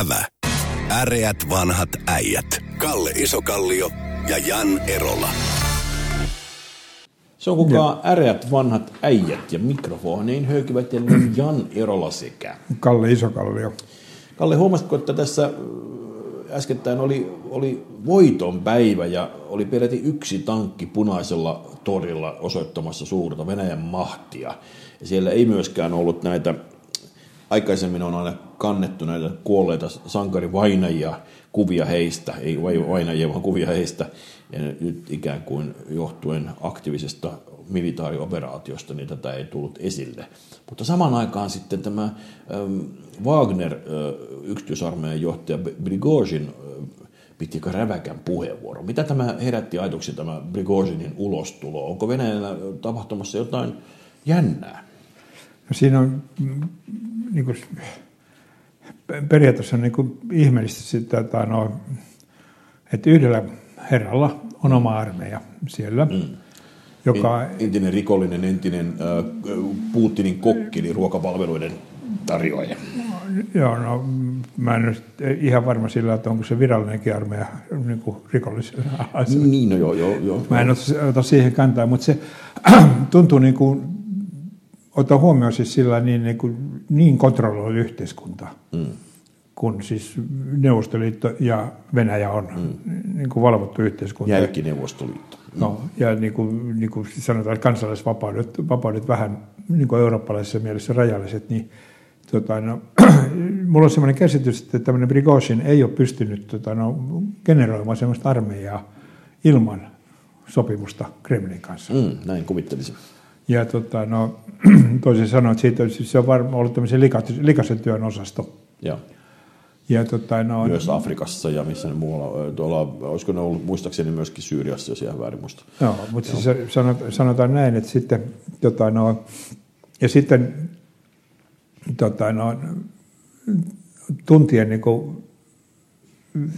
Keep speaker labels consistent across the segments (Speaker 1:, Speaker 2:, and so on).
Speaker 1: Ävä. Äreät vanhat äijät. Kalle Isokallio ja Jan Erola.
Speaker 2: Se on kukaan äreät vanhat äijät ja mikrofoniin höykivät ja Jan Erola sekä.
Speaker 3: Kalle Isokallio.
Speaker 2: Kalle, huomasitko, että tässä äskettäin oli, oli voiton päivä ja oli peräti yksi tankki punaisella torilla osoittamassa suurta Venäjän mahtia. Ja siellä ei myöskään ollut näitä, aikaisemmin on aina kannettu näitä kuolleita sankarivainajia, kuvia heistä, ei vainajia, vaan kuvia heistä. Ja nyt ikään kuin johtuen aktiivisesta militaarioperaatiosta, niin tätä ei tullut esille. Mutta samaan aikaan sitten tämä ähm, Wagner, äh, yksityisarmeijan johtaja Brigozhin, äh, piti räväkän puheenvuoro. Mitä tämä herätti ajatuksen tämä Brigozhinin ulostulo? Onko Venäjällä tapahtumassa jotain jännää?
Speaker 3: No siinä on niin kuin, periaatteessa niin kuin ihmeellistä sitä, että, no, että yhdellä herralla on oma armeija siellä. Mm
Speaker 2: joka... Entinen rikollinen, entinen äh, Putinin kokki, eli ruokapalveluiden tarjoaja.
Speaker 3: Joo, no mä en nyt ihan varma sillä, että onko se virallinenkin armeija niin kuin rikollisella
Speaker 2: Niin, no joo, joo, joo.
Speaker 3: Mä en ota siihen kantaa, mutta se tuntuu niin kuin, ottaa huomioon siis sillä niin, niin, kuin, niin kontrolloitu yhteiskunta. Mm kun siis Neuvostoliitto ja Venäjä on mm. niin kuin valvottu yhteiskunta.
Speaker 2: Jälkineuvostoliitto.
Speaker 3: Mm. No, ja niin kuin, niin kuin sanotaan, että kansalaisvapaudet vapaudet vähän niin kuin eurooppalaisessa mielessä rajalliset, niin tota, no, mulla on sellainen käsitys, että tämmöinen Brigozhin ei ole pystynyt tota, no, generoimaan sellaista armeijaa ilman sopimusta Kremlin kanssa.
Speaker 2: Mm, näin kuvittelisin.
Speaker 3: Ja tota, no, toisin sanoen, että siitä, siis se on varmaan ollut tämmöisen likaisen työn osasto.
Speaker 2: Joo.
Speaker 3: Ja, tota, no,
Speaker 2: Myös Afrikassa ja missä ne muualla, tuolla, olisiko ne ollut muistaakseni myöskin Syyriassa, jos ihan väärin muista.
Speaker 3: Joo, mutta Joo. siis sanotaan näin, että sitten, tota, no, ja sitten tota, no, tuntien niin kuin,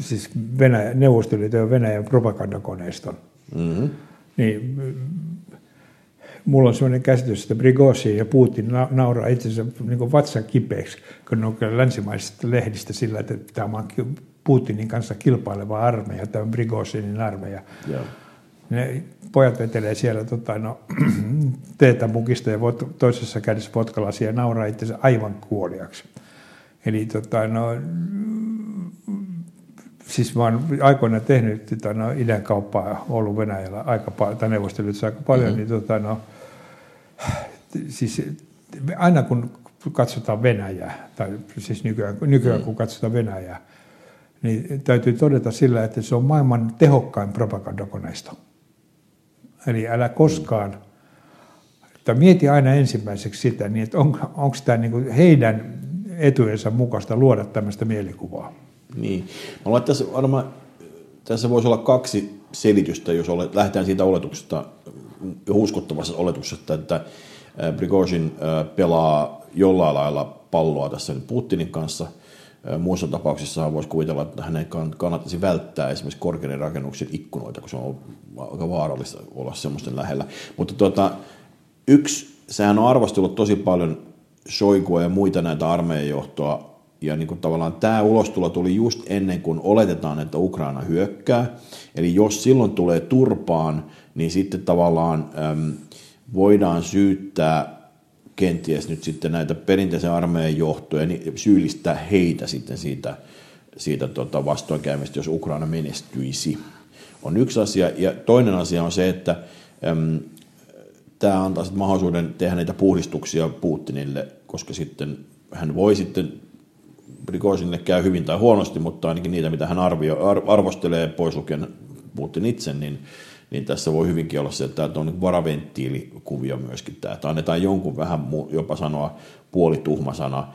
Speaker 3: siis Venäjä, Neuvostoliiton ja Venäjän propagandakoneiston, mm-hmm. niin mulla on sellainen käsitys, että Brigozhin ja Putin nauraa itsensä niin vatsan kipeäksi, kun ne on länsimaisista lehdistä sillä, että tämä on Putinin kanssa kilpaileva armeija, tämä on Brigozhinin armeija. Yeah. Ne pojat vetelee siellä tota, no, teetä mukista ja toisessa kädessä vodkalasia ja nauraa itsensä aivan kuoliaksi. Eli tota, no, siis mä oon aikoina tehnyt tota, no, idän kauppaa ollut Venäjällä aika paljon, tai Neuvostoliitossa aika paljon, mm-hmm. niin tota, no, siis aina kun katsotaan Venäjää, tai siis nykyään, nykyään kun katsotaan Venäjää, niin täytyy todeta sillä, että se on maailman tehokkain propagandakoneisto. Eli älä koskaan, että mieti aina ensimmäiseksi sitä, niin että on, onko tämä niin heidän etujensa mukaista luoda tämmöistä mielikuvaa.
Speaker 2: Niin. Mä luulen, että tässä, varmaan, tässä voisi olla kaksi selitystä, jos olet, lähdetään siitä oletuksesta, uskottavassa oletuksesta, että Prigozhin pelaa jollain lailla palloa tässä Putinin kanssa. Muissa tapauksissa voisi kuvitella, että hänen kannattaisi välttää esimerkiksi korkeiden rakennuksen ikkunoita, kun se on aika vaarallista olla semmoisten lähellä. Mutta tuota, yksi, sehän on arvostellut tosi paljon Shoigua ja muita näitä armeijajohtoa ja niin kuin tavallaan tämä ulostulo tuli just ennen kuin oletetaan, että Ukraina hyökkää. Eli jos silloin tulee turpaan, niin sitten tavallaan äm, voidaan syyttää kenties nyt sitten näitä perinteisen armeijan johtoja, niin syyllistää heitä sitten siitä, siitä tota vastoinkäymistä, jos Ukraina menestyisi. On yksi asia. Ja toinen asia on se, että äm, tämä antaa mahdollisuuden tehdä näitä puhdistuksia Putinille, koska sitten hän voi sitten Prigozhinille käy hyvin tai huonosti, mutta ainakin niitä, mitä hän arvio, arvostelee pois lukien Putin itse, niin, niin tässä voi hyvinkin olla se, että tämä on varaventtiilikuvio myöskin tämä, että annetaan jonkun vähän jopa sanoa puolituhma sana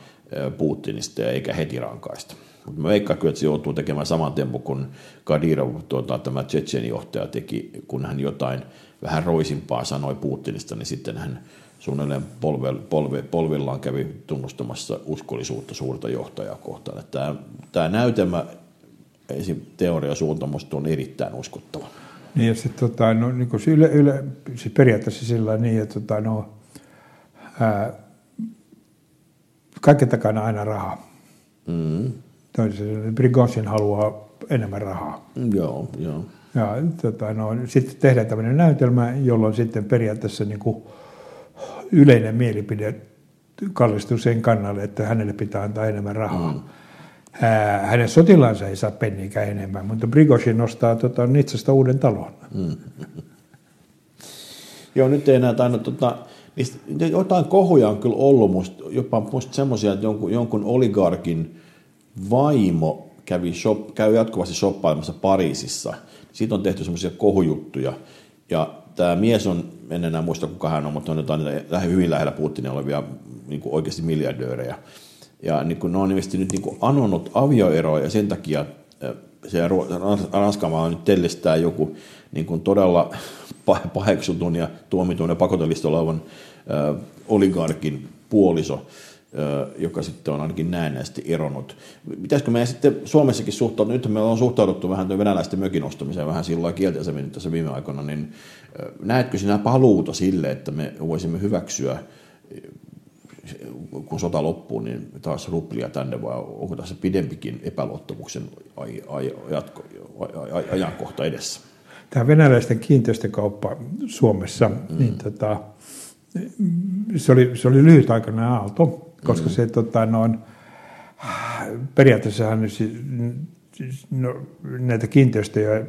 Speaker 2: Putinista eikä heti rankaista. Mutta mä veikkaan kyllä, että se joutuu tekemään saman tempo kuin Kadirov, tuota, tämä Tsetseni johtaja teki, kun hän jotain vähän roisimpaa sanoi Putinista, niin sitten hän suunnilleen polve, polve, polvillaan kävi tunnustamassa uskollisuutta suurta johtajaa kohtaan. Tämä, tämä näytelmä, esim. teoriasuunta on erittäin uskottava.
Speaker 3: Niin ja sitten tota, no, niin yle, yle, siis periaatteessa sillä niin, että tota, no, ää, kaiken takana aina raha. Mm. toisin Prigozhin haluaa enemmän rahaa.
Speaker 2: Joo, joo.
Speaker 3: Ja tota, no, sitten tehdään tämmöinen näytelmä, jolloin sitten periaatteessa niin kuin yleinen mielipide kallistuu sen kannalle, että hänelle pitää antaa enemmän rahaa. Mm. Ää, hänen sotilaansa ei saa penniikään enemmän, mutta Prigozhin nostaa tota, Nitsasta uuden talon. Mm.
Speaker 2: Joo, nyt ei enää tainnut, tota, niistä, jotain kohuja on kyllä ollut, musta, jopa musta semmoisia, että jonkun, jonkun oligarkin vaimo kävi shop, käy jatkuvasti shoppailemassa Pariisissa. Siitä on tehty semmoisia kohujuttuja. Ja tämä mies on, en enää muista kuka hän on, mutta on jotain niitä hyvin lähellä Putinia olevia niin kuin oikeasti miljardöörejä. Ja niin kuin, ne on ilmeisesti nyt niin kuin anonut avioeroa ja sen takia se Ranskan maa nyt tellistää joku niin kuin todella paheksutun ja tuomitun ja pakotelistalla olevan oligarkin puoliso, joka sitten on ainakin näennäisesti eronnut. Pitäisikö meidän sitten Suomessakin suhtautua, nyt meillä on suhtauduttu vähän venäläisten mökin ostamiseen vähän sillä kielteisemmin tässä viime aikoina, niin näetkö sinä paluuta sille, että me voisimme hyväksyä kun sota loppuu, niin taas ruplia tänne, vai onko tässä pidempikin epäluottamuksen jatko, ajankohta edessä?
Speaker 3: Tämä venäläisten kiinteistökauppa Suomessa, mm. niin tota, se, oli, se oli lyhytaikainen aalto, koska mm. se tota, noin, periaatteessa no, näitä kiinteistöjä,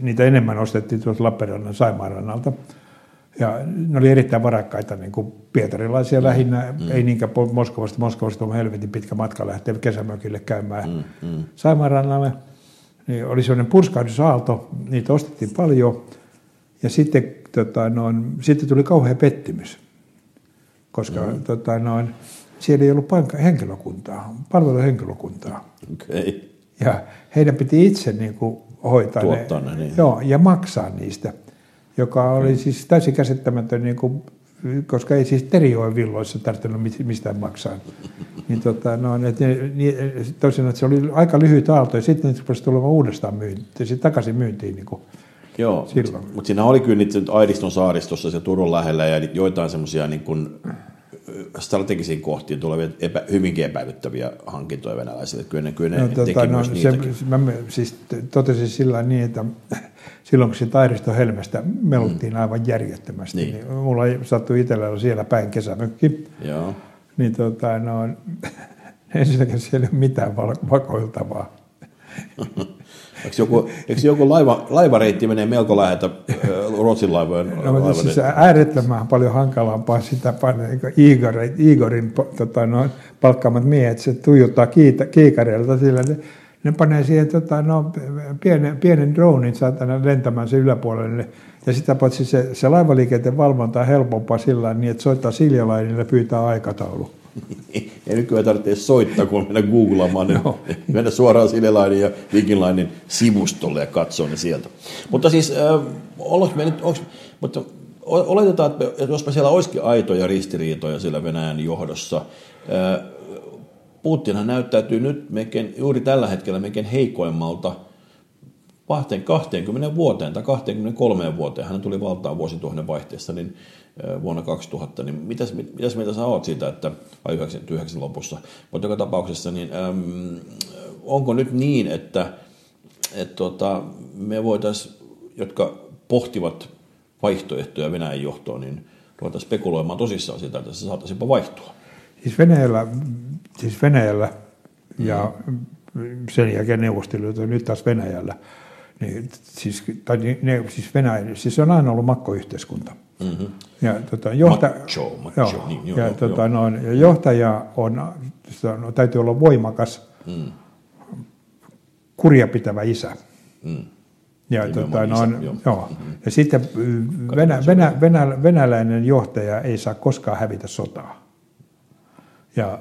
Speaker 3: niitä enemmän ostettiin tuolta Lappeenrannan Saimaanrannalta. Ja ne oli erittäin varakkaita niin kuin pietarilaisia mm. lähinnä, mm. ei niinkään Moskovasta. Moskovasta on helvetin pitkä matka lähteä kesämökille käymään mm. Mm. Saimaanrannalle. Niin oli sellainen purskahdusaalto, niitä ostettiin paljon. Ja sitten, tota, noin, sitten tuli kauhea pettymys, koska mm. tota, noin, siellä ei ollut paikka, henkilökuntaa, palveluhenkilökuntaa.
Speaker 2: Okay.
Speaker 3: Ja heidän piti itse niin kuin, hoitaa
Speaker 2: Tuottaa ne. ne niin.
Speaker 3: Joo, ja maksaa niistä joka oli siis täysin käsittämätön, niin kuin, koska ei siis villoissa tarvinnut mistään maksaa. Niin, tota, no, et, niin, että se oli aika lyhyt aalto ja sitten se rupesi tulemaan uudestaan myyntiin, sitten takaisin myyntiin niin kuin,
Speaker 2: Joo, mutta siinä oli kyllä niitä Aidiston saaristossa ja Turun lähellä ja joitain semmoisia niin kuin strategisiin kohtiin tulevia epä, hyvinkin epäilyttäviä hankintoja venäläisille. Kyllä ne, kyllä ne no, tota, no, se,
Speaker 3: mä siis totesin sillä niin, että silloin kun siitä Airiston helmestä meluttiin mm. aivan järjettömästi, niin. niin mulla sattui itsellä siellä päin kesämökki.
Speaker 2: Joo.
Speaker 3: Niin tota, no, ensinnäkin siellä ei ole mitään vakoiltavaa.
Speaker 2: Eikö joku, eikö joku laiva, laivareitti menee melko lähetä Ruotsin laivojen?
Speaker 3: No, siis äärettömän paljon hankalampaa sitä Igor, Igorin tota, no, palkkaamat miehet, se tuijottaa kiita, kiikareilta sillä, ne, ne panee siihen tota, no, pienen, pienen dronin saatana lentämään se yläpuolelle. Ja sitä paitsi se, se laivaliikenteen valvonta on helpompaa sillä niin, että soittaa Siljalainille pyytää aikataulu.
Speaker 2: Ei nykyään tarvitse soittaa, kun mennä googlaamaan, niin no. mennä suoraan Silelainin ja Vikinglainin sivustolle ja katsoa ne sieltä. Mutta siis, äh, me nyt, onks, mutta oletetaan, että jos siellä olisikin aitoja ristiriitoja siellä Venäjän johdossa, äh, Putinhan näyttäytyy nyt mekin, juuri tällä hetkellä mekin heikoimmalta 20 vuoteen tai 23 vuoteen, hän tuli valtaan vuosituhannen vaihteessa, niin vuonna 2000, niin mitäs, mitäs mieltä sä oot siitä, että, vai 99 lopussa, mutta joka tapauksessa, niin äm, onko nyt niin, että et, tota, me voitaisiin, jotka pohtivat vaihtoehtoja Venäjän johtoon, niin ruvetaan spekuloimaan tosissaan sitä, että se saataisiin vaihtua?
Speaker 3: Siis Venäjällä, siis Venäjällä ja sen jälkeen neuvostoliitto, nyt taas Venäjällä, niin, siis, tai ne, siis Venäjä, siis se on aina ollut makkoyhteiskunta. Mm-hmm. Ja, tota, johta,
Speaker 2: macho, macho, joo, niin, joo,
Speaker 3: ja, joo, tota, joo. Noin, ja johtaja on, on, täytyy olla voimakas, mm. kurja pitävä isä. Mm. Ja, tota, noin, isä, joo. Joo. Mm-hmm. ja sitten venä, venä, venä, venäläinen johtaja ei saa koskaan hävitä sotaa. Ja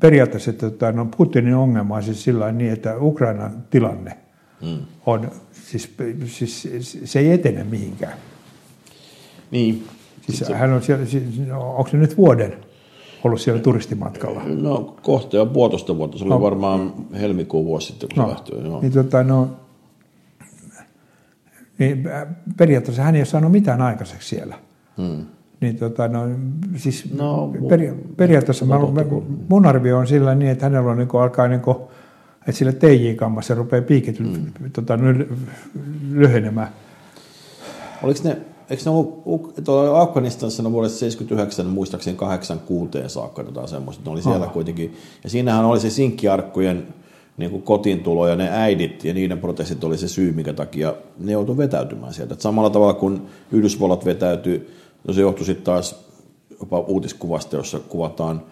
Speaker 3: periaatteessa tota, no Putinin ongelma on siis sillä niin, että Ukrainan tilanne mm. on, siis, siis se ei etene mihinkään.
Speaker 2: Niin.
Speaker 3: Siis hän on siellä, siis, no, onko se nyt vuoden ollut siellä turistimatkalla?
Speaker 2: No kohta jo puolitoista vuotta, se oli no, varmaan helmikuun vuosi sitten, kun no, se lähtyi.
Speaker 3: Joo. Niin, tota, no, niin periaatteessa hän ei ole saanut mitään aikaiseksi siellä. Hmm. Niin tota, no, siis no, peri, periaatteessa mä, mä, mun arvio on sillä niin, että hänellä on niin kuin, alkaa niin kuin, että sillä TJ-kammassa rupeaa piikit mm. tota, lyhenemään.
Speaker 2: Oliko ne, eikö ne ollut tuolla Afganistanissa vuodesta 79 muistaakseni 86 saakka jotain semmoista, ne oli siellä Aha. kuitenkin, ja siinähän oli se sinkkiarkkujen niin kuin kotiin tulo ja ne äidit ja niiden protestit oli se syy, minkä takia ne joutui vetäytymään sieltä. Et samalla tavalla kuin Yhdysvallat vetäytyi, no se johtui sitten taas jopa uutiskuvasta, jossa kuvataan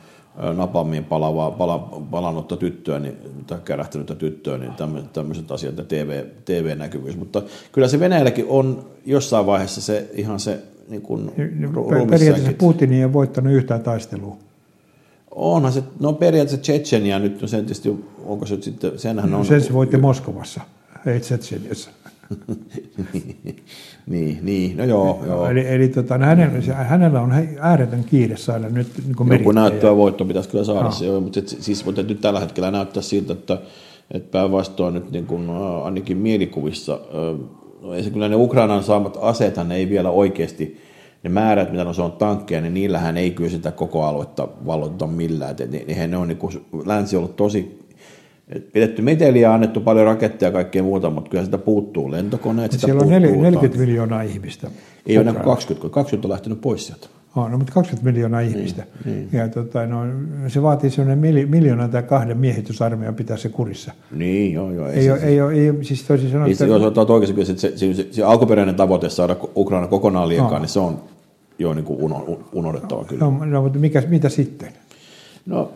Speaker 2: napammin palavaa, pala, palannutta tyttöä, niin, tai kärähtänyttä tyttöä, niin tämmöiset asiat ja TV, TV-näkyvyys. Mutta kyllä se Venäjälläkin on jossain vaiheessa se ihan se niin kuin
Speaker 3: Periaatteessa Putin ei ole voittanut yhtään taistelua.
Speaker 2: Onhan se, no periaatteessa Tsetsenia nyt, no sen tietysti, onko se sitten, senhän on...
Speaker 3: Sen se voitti Moskovassa, ei Tsetseniassa.
Speaker 2: Niin, niin, no joo. joo.
Speaker 3: Eli, eli tota, hänellä, hänellä on ääretön kiire saada nyt niin
Speaker 2: Joku näyttöä voitto pitäisi kyllä saada no. se, joo, mutta, et, siis, mutta nyt tällä hetkellä näyttää siltä, että, että päinvastoin nyt niin kuin, ainakin mielikuvissa, no ei se kyllä ne Ukrainan saamat aseethan ei vielä oikeasti ne määrät, mitä on tankkeja, niin niillähän ei kyllä sitä koko aluetta vallota millään. Et ne, ne on niin kuin, länsi ollut tosi et pidetty meteliä, annettu paljon raketteja ja kaikkea muuta, mutta kyllä sitä puuttuu lentokoneet. Sitä
Speaker 3: siellä on 40 miljoonaa ihmistä.
Speaker 2: Ei ole 20, 20 on lähtenyt pois sieltä.
Speaker 3: Oh, no, mutta 20 miljoonaa niin, ihmistä. Niin, niin. Ja tota, no, se vaatii sellainen miljoona tai kahden miehitysarmeijan pitää se kurissa.
Speaker 2: Niin, joo, joo.
Speaker 3: Ei, ei, ole, ei, ole, ei, siis toisin sanoen...
Speaker 2: Että... Jos ottaa oikeasti, se, se, se, se, se, alkuperäinen tavoite saada Ukraina kokonaan liekaan, no. niin se on jo niin kuin unohdettava kyllä.
Speaker 3: No, no mutta mikä, mitä sitten?
Speaker 2: No,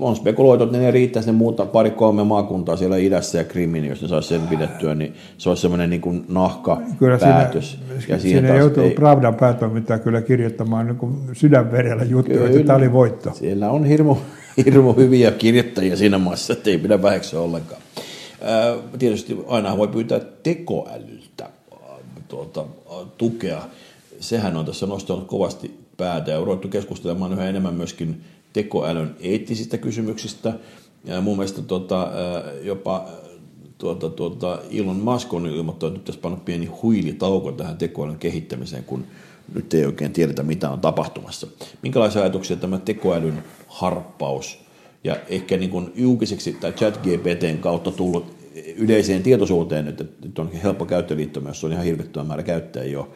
Speaker 2: on spekuloitu, että ne riittäisi ne muuta pari-kolme maakuntaa siellä idässä ja Krimin, jos ne saisi sen pidettyä, niin se olisi semmoinen niin kuin nahka kyllä päätös.
Speaker 3: Siinä, ja siinä joutuu ei... Pravdan päätoimittaja kyllä kirjoittamaan niin kuin sydänverellä juttuja, että tämä oli voitto.
Speaker 2: Siellä on hirmu, hirmu hyviä kirjoittajia siinä maassa, että ei pidä väheksyä ollenkaan. Ää, tietysti aina voi pyytää tekoälyltä tuota, tukea. Sehän on tässä nostanut kovasti päätä ja on ruvettu keskustelemaan yhä enemmän myöskin tekoälyn eettisistä kysymyksistä. Ja mun mielestä tota, jopa tuota, tuota, Elon Musk on ilmoittanut, että nyt tässä panna pieni huilitauko tähän tekoälyn kehittämiseen, kun nyt ei oikein tiedetä, mitä on tapahtumassa. Minkälaisia ajatuksia tämä tekoälyn harppaus ja ehkä niin kuin julkiseksi tai chat GPTn kautta tullut yleiseen tietoisuuteen, että nyt on helppo käyttöliittymä, myös on ihan hirvittävän määrä käyttäjiä jo.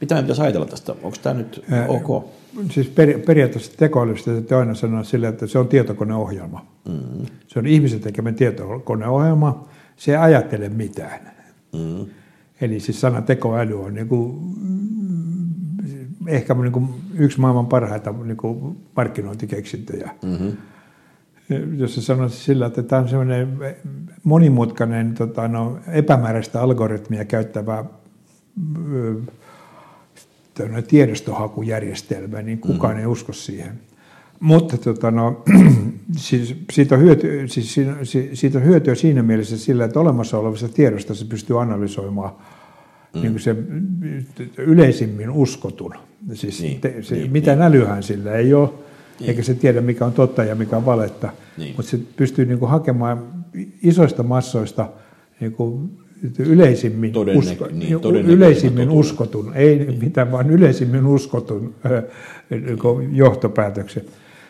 Speaker 2: Mitä me pitäisi ajatella tästä? Onko tämä nyt ok?
Speaker 3: siis per, periaatteessa tekoälystä täytyy aina sanoa sille, että se on tietokoneohjelma. Mm. Se on ihmisen tekemä tietokoneohjelma. Se ei ajattele mitään. Mm. Eli siis sana tekoäly on niin kuin, ehkä niin kuin yksi maailman parhaita niin kuin markkinointikeksintöjä. Mm-hmm. Jos se sanoisi sillä, että tämä on semmoinen monimutkainen tota, no, epämääräistä algoritmia käyttävä tiedostohakujärjestelmä, niin kukaan mm. ei usko siihen. Mutta tota, no, siis siitä, on hyöty, siis siitä on hyötyä siinä mielessä sillä, että olemassa olevasta tiedosta se pystyy analysoimaan mm. niin se yleisimmin uskotun. Siis niin, te, se, niin, mitä niin. älyhän sillä ei ole, niin. eikä se tiedä mikä on totta ja mikä on valetta, niin. mutta se pystyy niin kuin hakemaan isoista massoista niin kuin yleisimmin, usko, niin, yleisimmin uskotun, ei niin. mitään, vaan yleisimmin uskotun äh, johtopäätöksen.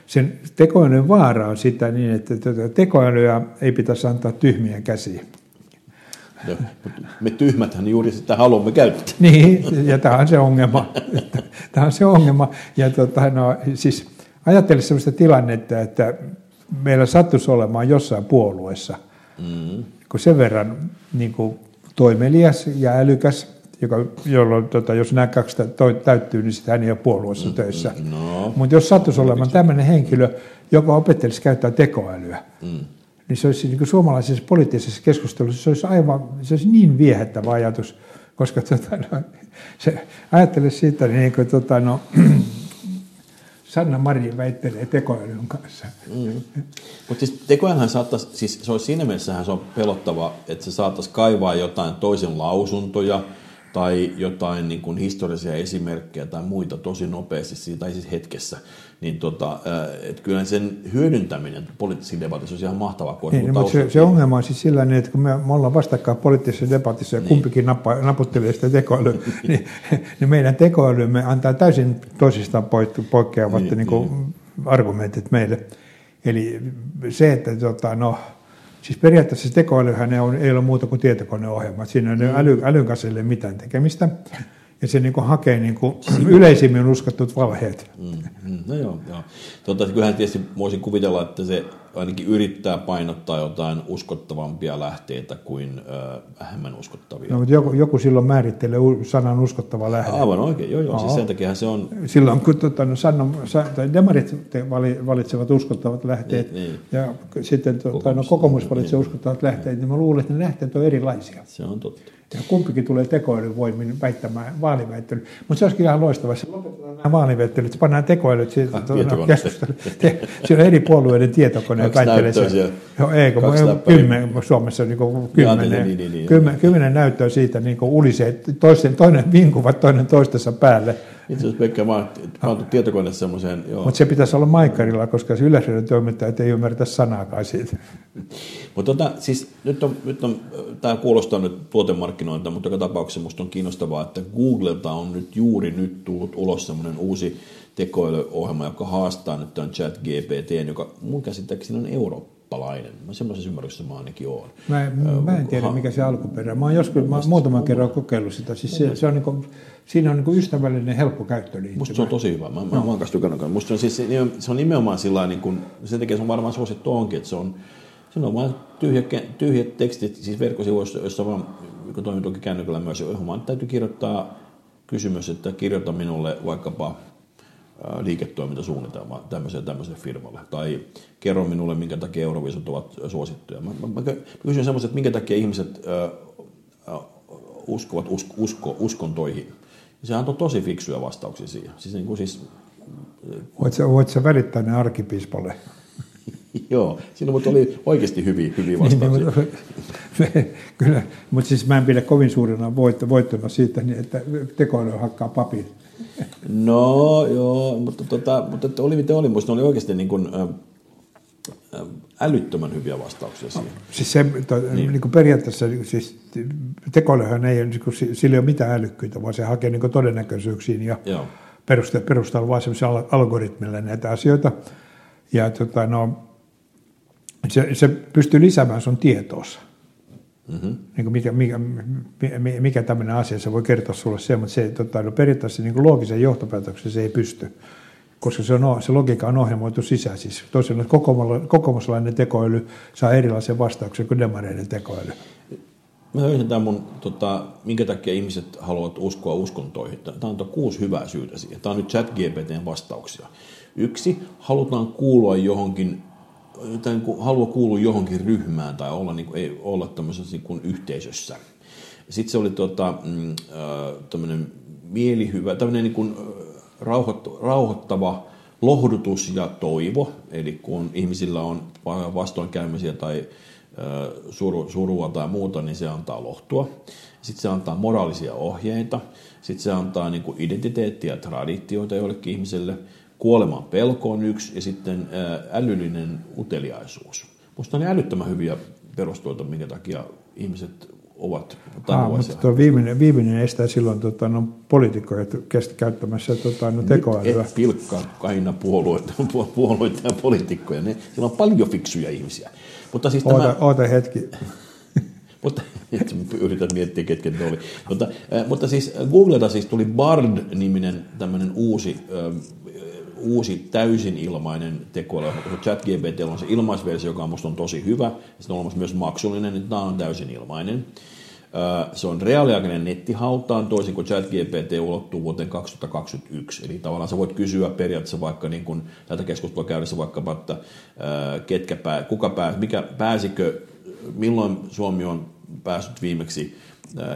Speaker 3: Sen tekoälyn vaara on sitä niin, että tuota tekoälyä ei pitäisi antaa tyhmiä käsiin.
Speaker 2: No, me tyhmäthän juuri sitä haluamme käyttää.
Speaker 3: Niin, ja tämä on se ongelma. Tämä on se ongelma. Ja tota, no, siis ajattele sellaista tilannetta, että meillä sattuisi olemaan jossain puolueessa mm kun sen verran niin kuin toimelias ja älykäs, joka, jolloin tota, jos nämä kaksi täyttyy, niin sitten hän ei ole puolueessa mm, töissä. No. Mutta jos sattuisi olemaan tämmöinen henkilö, joka opettelisi käyttää tekoälyä, mm. niin se olisi niin kuin suomalaisessa poliittisessa keskustelussa se olisi aivan se olisi niin viehättävä ajatus, koska tota, no, se ajattelee siitä, niin kuin, tota, no, Sanna Marin väittelee tekoälyn kanssa. Mm.
Speaker 2: Mutta siis tekoälynhän saattaisi, siis se olisi siinä mielessä se on pelottava, että se saattaisi kaivaa jotain toisen lausuntoja tai jotain niin kuin historiallisia esimerkkejä tai muita tosi nopeasti tai siis hetkessä niin tota, että kyllä sen hyödyntäminen poliittisissa debatissa on ihan mahtavaa. Kun
Speaker 3: niin, mutta se, se, ongelma on siis sillä että kun me, me ollaan vastakkain poliittisessa debatissa ja niin. kumpikin nappa, naputtelee sitä tekoälyä, niin, niin meidän tekoälymme antaa täysin toisistaan poikkeavat niin, niin kuin niin. argumentit meille. Eli se, että tota, no, Siis periaatteessa tekoälyhän ei ole, ei ole muuta kuin tietokoneohjelma. Siinä ei ole äly, älyn kanssa ei ole mitään tekemistä. Ja se niin kuin hakee niin kuin yleisimmin uskottut valheet.
Speaker 2: Mm, mm, no joo, joo. Tota, kyllähän tietysti voisin kuvitella, että se ainakin yrittää painottaa jotain uskottavampia lähteitä kuin ö, vähemmän uskottavia.
Speaker 3: No, mutta joku, joku silloin määrittelee sanan uskottava lähde.
Speaker 2: Aivan oikein, joo joo, siis sen takia se on...
Speaker 3: Silloin kun tota, no, sanon, sa, tai demarit valitsevat uskottavat lähteet
Speaker 2: Niin, niin.
Speaker 3: ja sitten tota, no,
Speaker 2: Kokoomus.
Speaker 3: kokoomus valitsee
Speaker 2: Niin.
Speaker 3: uskottavat lähteet, niin mä luulen, että ne lähteet on erilaisia.
Speaker 2: Se on totta.
Speaker 3: Ja kumpikin tulee tekoälyn voimin väittämään vaaliväittely. Mutta se olisikin ihan loistavaa. Se lopetetaan nämä vaaliväittelyt, se pannaan tekoälyt siitä
Speaker 2: Ah.
Speaker 3: Te- Siinä on eri puolueiden tietokoneet väittelee siellä. Joo, ei, kun kymmen, Suomessa on niin kuin kymmenen,
Speaker 2: niin, niin, niin,
Speaker 3: kymmen, kymmenen näyttöä siitä niin kuin ulisee, toisten, toinen vinkuvat toinen toistensa päälle.
Speaker 2: Itse asiassa Pekka, mä pantu tietokoneessa semmoiseen.
Speaker 3: Mutta se pitäisi olla maikkarilla, koska se yleisradion toimittajat ei ymmärretä sanaakaan siitä.
Speaker 2: Mutta tota, siis nyt on, nyt on tämä kuulostaa nyt tuotemarkkinointa, mutta joka tapauksessa minusta on kiinnostavaa, että Googlelta on nyt juuri nyt tullut ulos semmoinen uusi tekoälyohjelma, joka haastaa nyt tämän chat GPT, joka mun käsittääkseni on eurooppalainen. Mä semmoisessa ymmärryksessä mä ainakin oon.
Speaker 3: Mä, mä en tiedä, mikä se alkuperä. Mä oon joskus, mä muutaman kerran kokeillut sitä. Siis se, se on niin kuin, siinä on niin kuin ystävällinen, helppo käyttöliittymä.
Speaker 2: Musta se on tosi hyvä. Mä, mä, mä oon kanssa tykännyt. Musta se on, siis, se, on nimenomaan sillä niin kuin, sen takia se on varmaan suosittu onkin, että se on, se on vain tyhjät, tyhjät tekstit, siis verkkosivuissa, joissa vaan, kun toimii toki kännykällä myös, johon vaan täytyy kirjoittaa kysymys, että kirjoita minulle vaikkapa liiketoimintasuunnitelma tämmöiselle, tämmöiselle firmalle. Tai kerro minulle, minkä takia Euroviisut ovat suosittuja. Mä, mä, mä, kysyn semmoiset, että minkä takia ihmiset ää, uskovat usko, usko, uskontoihin. Ja se antoi tosi fiksuja vastauksia siihen. Siis, niin kuin siis
Speaker 3: Voit sä, voit sä välittää ne arkipiispalle?
Speaker 2: Joo, siinä mutta oli oikeasti hyviä, hyviä vastauksia.
Speaker 3: Niin, mutta- Kyllä, mutta siis mä en pidä kovin suurena voitto, voittona siitä, niin että tekoäly hakkaa papin.
Speaker 2: No joo, mutta, tota, mutta että oli miten oli, musta ne oli oikeasti niin kuin, älyttömän hyviä vastauksia siihen.
Speaker 3: Siis se, to, niin. Niin kuin periaatteessa siis tekoälyhän ei, niin kuin, sillä ei ole mitään älykkyyttä, vaan se hakee niin kuin todennäköisyyksiin ja
Speaker 2: Joo.
Speaker 3: peruste, perustaa vaan semmoisella algoritmilla näitä asioita. Ja tota, no, se, se pystyy lisäämään sun tietoonsa. Mm-hmm. Niin mikä, mikä, mikä, tämmöinen asia, se voi kertoa sulle se, mutta se tota, no periaatteessa niin loogisen johtopäätöksen se ei pysty, koska se, on, se logiikka on ohjelmoitu sisään. Siis tosiaan kokoomuslainen tekoäly saa erilaisen vastauksen kuin demareiden tekoäly.
Speaker 2: Mä löysin tämän mun, tota, minkä takia ihmiset haluavat uskoa uskontoihin. Tämä on kuusi hyvää syytä siihen. Tämä on nyt ChatGPTn vastauksia. Yksi, halutaan kuulua johonkin, tai kuin haluaa kuulua johonkin ryhmään tai olla, niin kuin, ei olla tämmöisessä niin kuin yhteisössä. Sitten se oli tota, mm, tämmöinen mielihyvä, tämmöinen niin kuin, rauhoitt- rauhoittava lohdutus ja toivo. Eli kun ihmisillä on vastoinkäymisiä tai suru, surua tai muuta, niin se antaa lohtua. Sitten se antaa moraalisia ohjeita. Sitten se antaa niin kuin identiteettiä ja traditioita jollekin ihmiselle. Kuoleman pelko on yksi ja sitten älyllinen uteliaisuus. Minusta on älyttömän hyviä perusteluita, minkä takia ihmiset ovat
Speaker 3: Ah,
Speaker 2: tavoisia.
Speaker 3: mutta tuo viimeinen, viimeinen estää silloin tota, no, poliitikkoja käyttämässä tota, no, tekoälyä.
Speaker 2: Et pilkkaa aina puolueita, puolueita ja poliitikkoja. Ne, siellä on paljon fiksuja ihmisiä. Mutta siis
Speaker 3: Oota,
Speaker 2: tämä,
Speaker 3: oota hetki.
Speaker 2: mutta, yritän miettiä, ketkä ne oli. Mutta, äh, mutta siis Googleta siis tuli Bard-niminen tämmöinen uusi, äh, uusi täysin ilmainen tekoäly. Koska ChatGPT on se ilmaisversio, joka musta on tosi hyvä. Sitten on olemassa myös maksullinen, niin tämä on täysin ilmainen. Se on reaaliaikainen nettihautaan, toisin kuin ChatGPT ulottuu vuoteen 2021. Eli tavallaan sä voit kysyä periaatteessa vaikka niin kuin tätä keskustelua käydessä vaikkapa, että ketkä pää, kuka pää, mikä pääsikö, milloin Suomi on päässyt viimeksi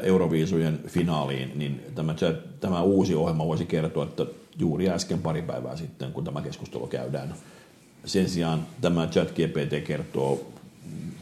Speaker 2: Euroviisujen finaaliin, niin tämä, tämä uusi ohjelma voisi kertoa, että juuri äsken pari päivää sitten, kun tämä keskustelu käydään. Sen sijaan tämä ChatGPT kertoo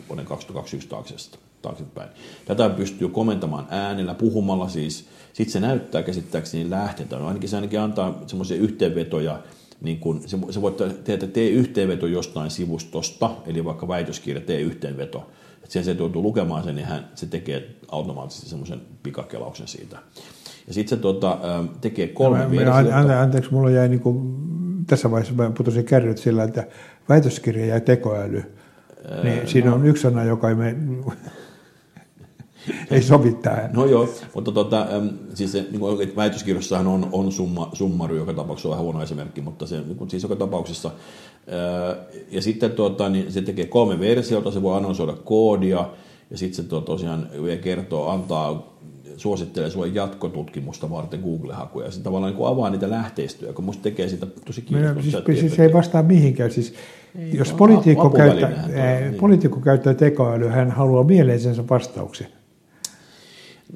Speaker 2: vuoden 2021 taaksesta taaksepäin. Tätä pystyy komentamaan äänellä, puhumalla siis. Sitten se näyttää käsittääkseni lähteitä. No ainakin se ainakin antaa semmoisia yhteenvetoja, niin kun, se, se voi tehdä, tee yhteenveto jostain sivustosta, eli vaikka väitöskirja, tee yhteenveto. Et sen se joutuu lukemaan sen, niin hän, se tekee automaattisesti semmoisen pikakelauksen siitä. Ja sitten se tota, tekee kolme
Speaker 3: mä-
Speaker 2: versiota.
Speaker 3: ante- Anteeksi, mulla jäi niin kuin, tässä vaiheessa mä putosin kärryt sillä, että väitöskirja ja tekoäly. Niin siinä on yksi sana, joka ei, me, ei sovi tähän.
Speaker 2: No joo, mutta tota, siis se, niin kuin, väitöskirjassahan on, on summa, summaru, joka tapauksessa on vähän huono esimerkki, mutta se, niin kuin, siis joka tapauksessa. Ja sitten tuota, niin se tekee kolme versiota, se voi analysoida koodia, ja sitten se tuo, tosiaan vielä kertoo, antaa suosittelee sulle jatkotutkimusta varten Google-hakuja. Ja se tavallaan niin avaa niitä lähteistöjä, kun musta tekee sitä tosi kiinnostavaa.
Speaker 3: Siis, siis ei vastaa mihinkään. Siis, ei, jos poliitikko käyttää, niin. poliitikko käyttää tekoälyä, hän haluaa mieleisensä vastauksen.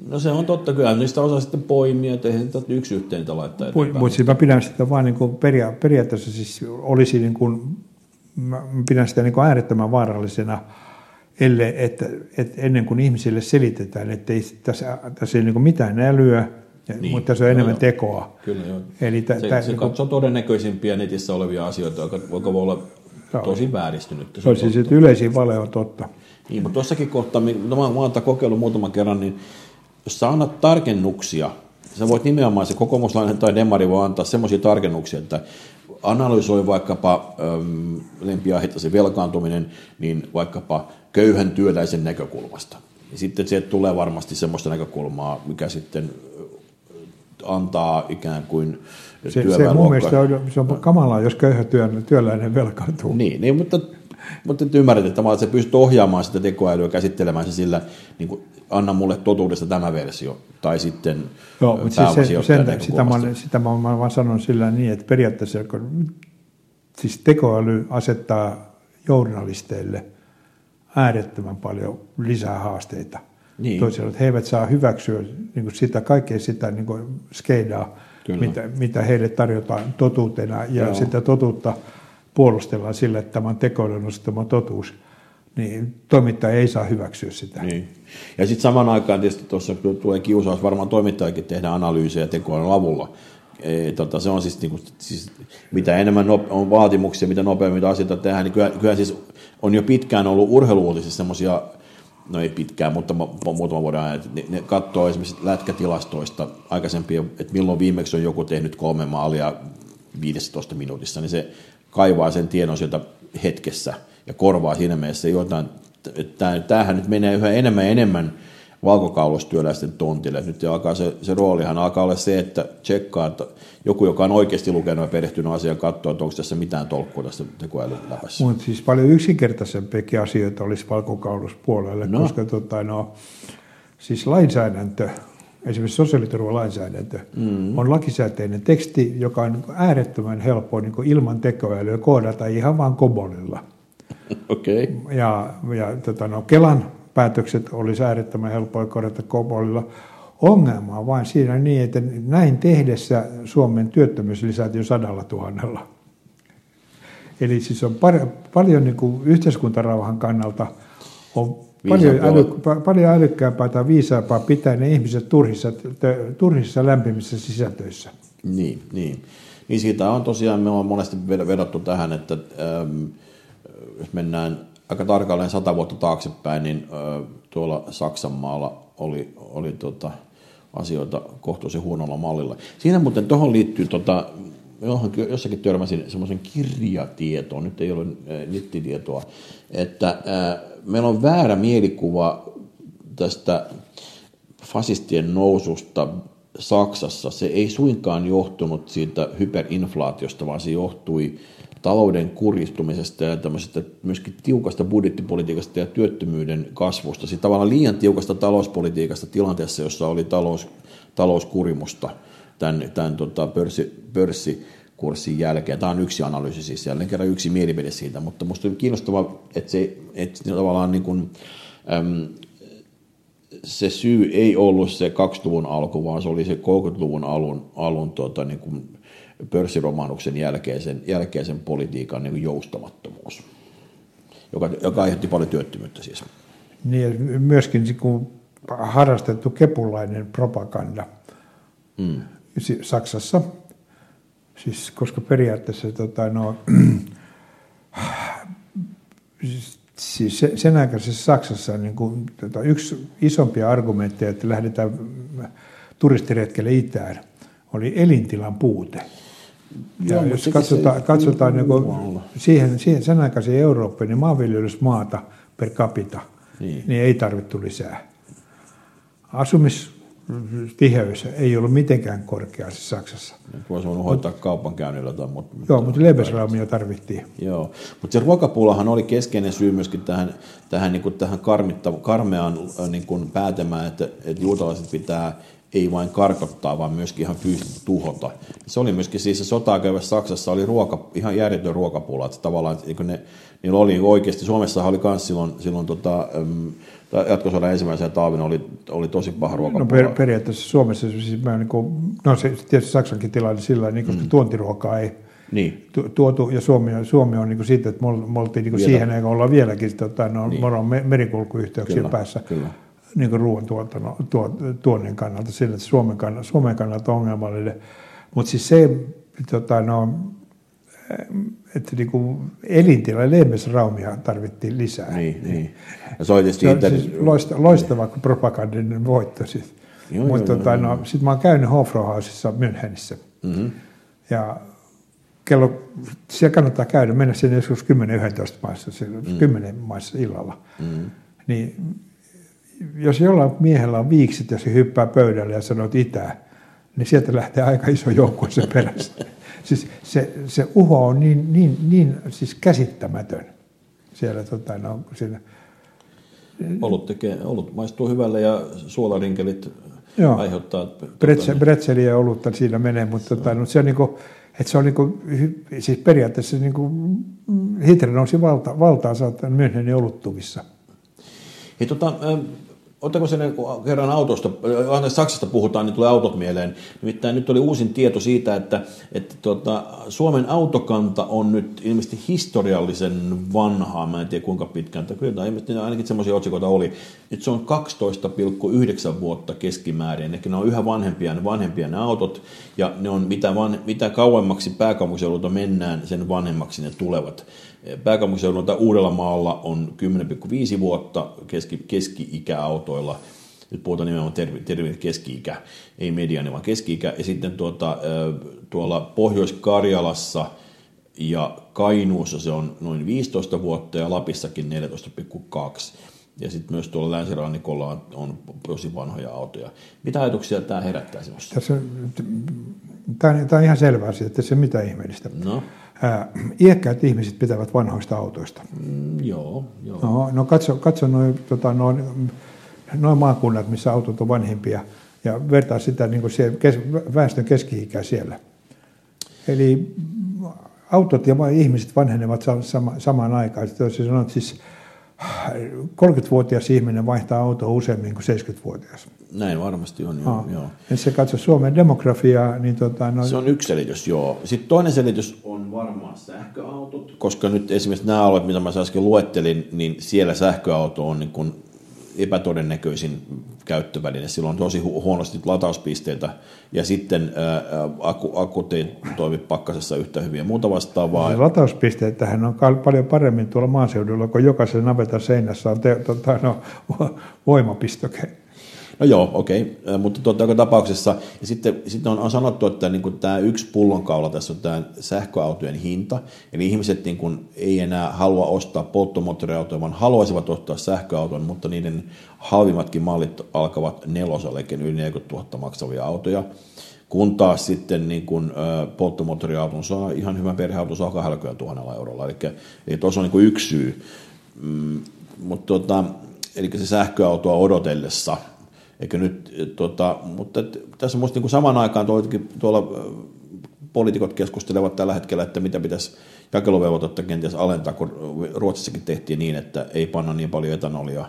Speaker 2: No se on totta, kyllä niistä osaa sitten poimia, että eihän sitä yksi yhteen niitä laittaa
Speaker 3: Mutta siis mä pidän sitä vaan niin kuin peria- periaatteessa siis olisi niin kuin, mä pidän sitä niin kuin äärettömän vaarallisena, ellei, että, että ennen kuin ihmisille selitetään, että ei, tässä, tässä ei niin kuin mitään älyä, niin. mutta tässä on enemmän joo, tekoa.
Speaker 2: Kyllä joo. Eli t- se, t- se niin katsoo todennäköisimpiä netissä olevia asioita, joka, joka voi olla tosi vääristynyt.
Speaker 3: Se on siis, että yleisin vale on totta.
Speaker 2: Niin, mutta tuossakin kohtaa, no mä, mä oon kokeillut muutaman kerran, niin jos sä annat tarkennuksia, sä voit nimenomaan, se kokoomuslainen tai demari voi antaa semmoisia tarkennuksia, että analysoi vaikkapa ähm, lempiaihetta velkaantuminen, niin vaikkapa köyhän työläisen näkökulmasta. Ja sitten se tulee varmasti semmoista näkökulmaa, mikä sitten antaa ikään kuin
Speaker 3: se, se mun mielestä on, se on kamalaa, jos köyhä työn, työläinen velkaantuu.
Speaker 2: Niin, niin mutta, mutta ymmärrät, että se pystyy ohjaamaan sitä tekoälyä, käsittelemään se sillä, niin kuin, anna mulle totuudesta tämä versio, tai sitten
Speaker 3: Joo, mutta siis se, sen, sitä, mä, sitä mä, mä vaan sanon sillä niin, että periaatteessa kun, siis tekoäly asettaa journalisteille äärettömän paljon lisää haasteita. Niin. Toisaalta, että he eivät saa hyväksyä niin kuin sitä, kaikkea sitä niin kuin skeidaa, mitä, mitä heille tarjotaan totuutena, ja Joo. sitä totuutta puolustellaan sillä, että tämä on tekoälyn nostama totuus niin toimittaja ei saa hyväksyä sitä.
Speaker 2: Niin. Ja sitten saman aikaan tietysti tuossa tulee kiusaus, varmaan toimittajakin tehdä analyysejä tekoälyn avulla. E, tota, se on siis, niin kuin, siis, mitä enemmän on vaatimuksia, mitä nopeammin asioita tehdään, niin kyllä, kyllä siis on jo pitkään ollut urheiluutisissa semmoisia, no ei pitkään, mutta muutama vuoden ajan, että ne, ne katsoo esimerkiksi lätkätilastoista aikaisempia, että milloin viimeksi on joku tehnyt kolme maalia 15 minuutissa, niin se kaivaa sen tiedon sieltä hetkessä ja korvaa siinä mielessä jotain, että tämähän nyt menee yhä enemmän ja enemmän valkokaulostyöläisten tontille. Nyt alkaa se, se roolihan alkaa olla se, että tsekkaa, että joku, joka on oikeasti lukenut ja perehtynyt asiaan, katsoo, että onko tässä mitään tolkkua tässä tekoälyläpässä.
Speaker 3: Mutta siis paljon yksinkertaisempiakin asioita olisi valkokauluspuolelle, no. koska tota, no, siis lainsäädäntö, esimerkiksi sosiaaliturvalainsäädäntö, mm. on lakisääteinen teksti, joka on äärettömän helppo niin ilman tekoälyä koodata ihan vain kobolilla.
Speaker 2: Okay.
Speaker 3: Ja, ja tota, no, Kelan päätökset olisi äärettömän helppoa korjata kobolilla. Ongelma on vain siinä niin, että näin tehdessä Suomen työttömyys lisääntyy sadalla tuhannella. Eli siis on par, paljon niin kuin yhteiskuntarauhan kannalta on paljon, äly, paljon älykkäämpää tai viisaampaa pitää ne ihmiset turhissa, turhissa lämpimissä sisältöissä.
Speaker 2: Niin, niin. Niin siitä on tosiaan, me on monesti vedottu tähän, että ähm, jos mennään aika tarkalleen sata vuotta taaksepäin, niin tuolla Saksan maalla oli, oli tota, asioita kohtuullisen huonolla mallilla. Siinä muuten tuohon liittyy, tota, johonkin, jossakin törmäsin semmoisen kirjatietoon, nyt ei ole nettitietoa, että ää, meillä on väärä mielikuva tästä fasistien noususta Saksassa. Se ei suinkaan johtunut siitä hyperinflaatiosta, vaan se johtui talouden kuristumisesta ja tämmöisestä myöskin tiukasta budjettipolitiikasta ja työttömyyden kasvusta. Siis tavallaan liian tiukasta talouspolitiikasta tilanteessa, jossa oli talous, talouskurimusta tämän, tämän tota, pörssi, pörssikurssin jälkeen. Tämä on yksi analyysi siis, jälleen kerran yksi mielipide siitä, mutta minusta on kiinnostavaa, että se että tavallaan niin kuin, äm, se syy ei ollut se 20-luvun alku, vaan se oli se 30-luvun alun, alun tota, niin kuin pörssiromahduksen jälkeisen, jälkeisen politiikan niin joustamattomuus, joka, joka aiheutti paljon työttömyyttä siis.
Speaker 3: Niin, myöskin kun harrastettu kepulainen propaganda mm. Saksassa, siis, koska periaatteessa tota, no, siis sen aikaisessa Saksassa niin kuin, tota, yksi isompia argumentteja, että lähdetään turistiretkelle itään, oli elintilan puute. Ja
Speaker 2: Joo, mutta
Speaker 3: jos katsotaan,
Speaker 2: se-
Speaker 3: katsotaan niin
Speaker 2: muualla.
Speaker 3: siihen, siihen sen aikaisiin Eurooppaan, niin maanviljelysmaata per capita,
Speaker 2: Niin.
Speaker 3: niin, ei tarvittu lisää. Asumistiheys ei ollut mitenkään korkea siis Saksassa.
Speaker 2: Voisi voinut hoitaa kaupankäynnillä tai mutta,
Speaker 3: Joo, mutta Lebensraumia tarvittiin.
Speaker 2: Joo, mutta se ruokapulahan oli keskeinen syy myöskin tähän, tähän, niin kuin tähän karmitta, karmeaan äh, niin kuin päätämään, että, että juutalaiset pitää ei vain karkottaa, vaan myöskin ihan fyysisesti tuhota. Se oli myöskin siis se sotaa käyvässä Saksassa oli ruoka, ihan järjetön ruokapula, että tavallaan että ne, niillä oli oikeasti, Suomessa oli myös silloin, silloin tota, jatkosodan ensimmäisenä taavina oli, oli tosi paha
Speaker 3: No
Speaker 2: ruokapula.
Speaker 3: per, periaatteessa Suomessa, siis mä niin kuin, no se tietysti Saksankin tilanne sillä niin koska mm. tuontiruokaa ei
Speaker 2: niin,
Speaker 3: tu- tuotu, ja Suomi, on- Suomi on niin kuin siitä, että me ol- me oltiin niin kuin siihen eikä olla vieläkin, tota, no,
Speaker 2: Niin.
Speaker 3: me ollaan merikulkuyhteyksien
Speaker 2: Kyllä,
Speaker 3: päässä
Speaker 2: kyllä.
Speaker 3: Niin kuin ruoan tuotannon, tuo, tuonnin kannalta, sillä että Suomen kannalta, Suomen kannalta ongelmallinen. Mutta siis se, tota, no, että niin kuin elintila, lehmisraumia tarvittiin lisää.
Speaker 2: niin, niin. Ja se oli tietysti
Speaker 3: Se on siis loistava, loistava propagandinen voitto. Siis.
Speaker 2: Joo,
Speaker 3: Mutta tota, no, sitten mä oon käynyt Hofbrauhausissa Münchenissä.
Speaker 2: Mhm.
Speaker 3: Ja kello, siellä kannattaa käydä, mennä sinne joskus 10-11 maissa, mm. 10 maissa illalla. Mm. Niin jos jollain miehellä on viikset ja se hyppää pöydälle ja sanoo itää, niin sieltä lähtee aika iso joukkue sen perässä. siis se, se uho on niin, niin, niin siis käsittämätön siellä, tota, no, siinä,
Speaker 2: Olut, tekee, olut maistuu hyvälle ja suolarinkelit
Speaker 3: Joo.
Speaker 2: aiheuttaa...
Speaker 3: Bretsel, bretzeliä ja olutta siinä menee, mutta tota, no, se on niinku, että se on niinku, hy- siis periaatteessa niinku, mm, Hitler nousi valta, valtaan saattaa Münchenin oluttuvissa.
Speaker 2: Hei, tota, ottako sen kun kerran autosta, äh, Saksasta puhutaan, niin tulee autot mieleen. Nimittäin nyt oli uusin tieto siitä, että, että tota, Suomen autokanta on nyt ilmeisesti historiallisen vanhaa, mä en tiedä kuinka pitkään, mutta kyllä ilmeisesti ainakin semmoisia otsikoita oli, että se on 12,9 vuotta keskimäärin, eli ne on yhä vanhempia, ne vanhempia ne autot, ja ne on mitä, van, mitä kauemmaksi pääkaupunkiseudulta mennään, sen vanhemmaksi ne tulevat. Pääkaupunkiseudulta Uudellamaalla on 10,5 vuotta keski, keski-ikä autoilla. Nyt puhutaan nimenomaan terve, terve keski-ikä, ei mediaani, vaan keski-ikä. Ja sitten tuota, tuolla Pohjois-Karjalassa ja Kainuussa se on noin 15 vuotta ja Lapissakin 14,2. Ja sitten myös tuolla länsirannikolla on, on tosi vanhoja autoja. Mitä ajatuksia tämä herättää sinussa?
Speaker 3: Tässä, tämä on, tämä on ihan selvä asia, että se mitä ihmeellistä.
Speaker 2: No,
Speaker 3: Ää, iäkkäät ihmiset pitävät vanhoista autoista.
Speaker 2: mm, joo, joo.
Speaker 3: No, no katso, katso noin tota, noin, noin maakunnat, missä autot on vanhempia, ja vertaa sitä niin kuin siellä, kes, väestön keski-ikää siellä. Eli autot ja ihmiset vanhenevat sa- sama, samaan aikaan. Sitten jos sanot, siis 30-vuotias ihminen vaihtaa autoa useammin kuin 70-vuotias.
Speaker 2: Näin varmasti on, joo.
Speaker 3: Ah.
Speaker 2: joo.
Speaker 3: Jos se katso Suomen demografiaa, niin tota, no,
Speaker 2: Se on yksi selitys, joo. Sitten toinen selitys on varmaan sähköautot, koska nyt esimerkiksi nämä alueet, mitä mä äsken luettelin, niin siellä sähköauto on niin kuin epätodennäköisin käyttöväline. Sillä on tosi hu- huonosti latauspisteitä ja sitten ää, akku, akut ei toimi pakkasessa yhtä hyvin ja muuta vastaavaa.
Speaker 3: Ne latauspisteet tähän on paljon paremmin tuolla maaseudulla, kun jokaisen navetan seinässä on te, tota, no, voimapistoke.
Speaker 2: No joo, okei, okay. mutta tuota, joka tapauksessa, ja sitten, sitten on, on sanottu, että niin kuin tämä yksi pullonkaula tässä on tämä sähköautojen hinta, eli ihmiset niin kuin ei enää halua ostaa polttomoottoriautoja, vaan haluaisivat ostaa sähköauton, mutta niiden halvimmatkin mallit alkavat nelosella, eli yli 40 000 maksavia autoja, kun taas sitten niin kuin, polttomoottoriauton saa, ihan hyvän perheauton saa 20 000 eurolla, eli, eli tuossa on niin yksi syy. Mm, mutta tota, eli se sähköautoa odotellessa, Eikö nyt, tota, mutta tässä musta niin samaan aikaan tuolla, poliitikot keskustelevat tällä hetkellä, että mitä pitäisi jakeluvelvoitetta kenties alentaa, kun Ruotsissakin tehtiin niin, että ei panna niin paljon etanolia,